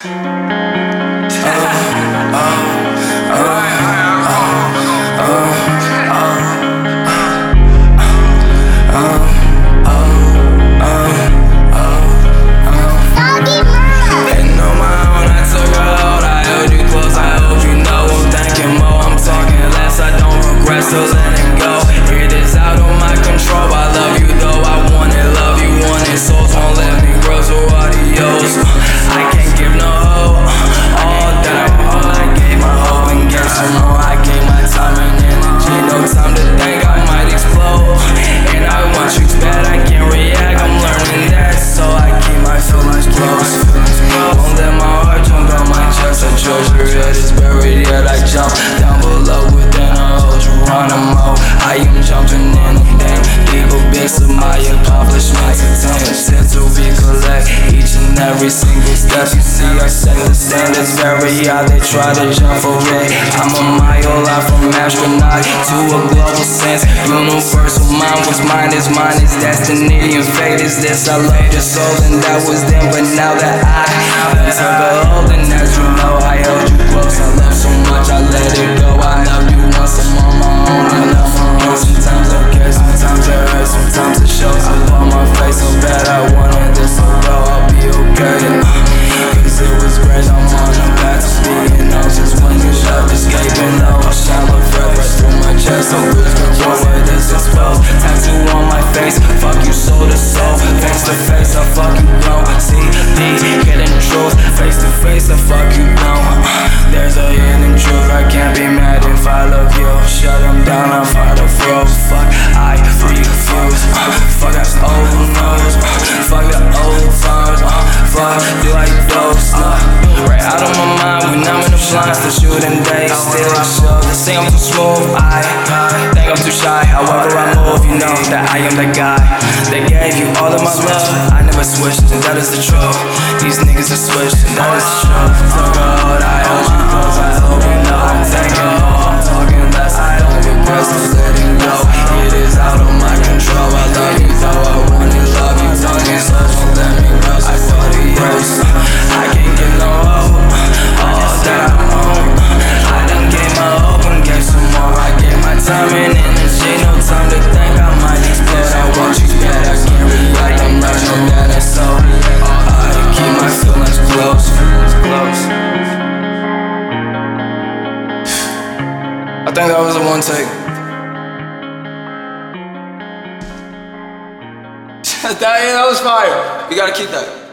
Heading every single step you see. I set the standards very high. They try to jump for it. I'm a mile out from astronaut to a global sense. Universal mind, what's mine is mine is destiny and fate is this. I love your soul and that was then, but now that I took a So control where this exposed. Tattoo on my face, fuck you soul to soul. Face to face, I fuck you. See, me getting truth. Face to face, I fuck you bro. There's a hidden truth, I can't be mad if I love you. Shut them down, I'm out of road. Fuck, I refuse. Fuck that old nose. Fuck the old times. Fuck, do like those. Right out of my mind when I'm in the blinds. The shooting days still show. Say I'm too smooth. I think I'm too shy. However I move, you know that I am the guy. They gave you all of my love. I never switched, and that is the truth. These niggas are switched, and that is the truth. Think that was a one take. that, that was fire. You gotta keep that.